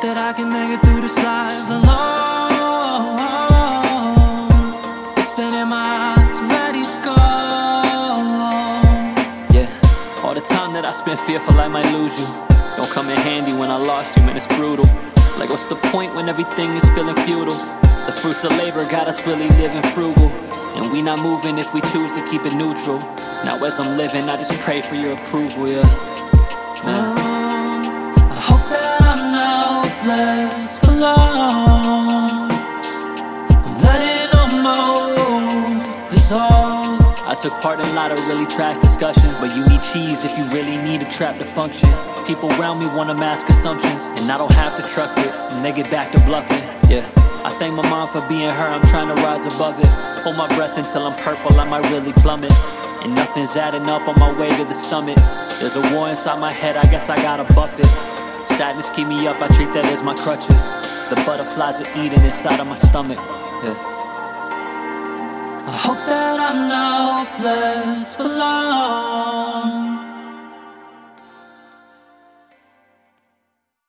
that I can make it through this life alone. It's been in my eyes, ready to go. Yeah, all the time that I spent fearful I might lose you. Don't come in handy when I lost you, man, it's brutal. Like, what's the point when everything is feeling futile? The fruits of labor got us really living frugal. And we not moving if we choose to keep it neutral. Now, as I'm living, I just pray for your approval, yeah. Man. Dissolve. I took part in a lot of really trash discussions. But you need cheese if you really need a trap to function. People around me wanna mask assumptions, and I don't have to trust it. And they get back to bluffing. Yeah. I thank my mom for being her, I'm trying to rise above it. Hold my breath until I'm purple, I might really plummet. And nothing's adding up on my way to the summit. There's a war inside my head, I guess I gotta buff it. Sadness keep me up, I treat that as my crutches. The butterflies are eating inside of my stomach. Yeah. I hope that I'm not blessed for long.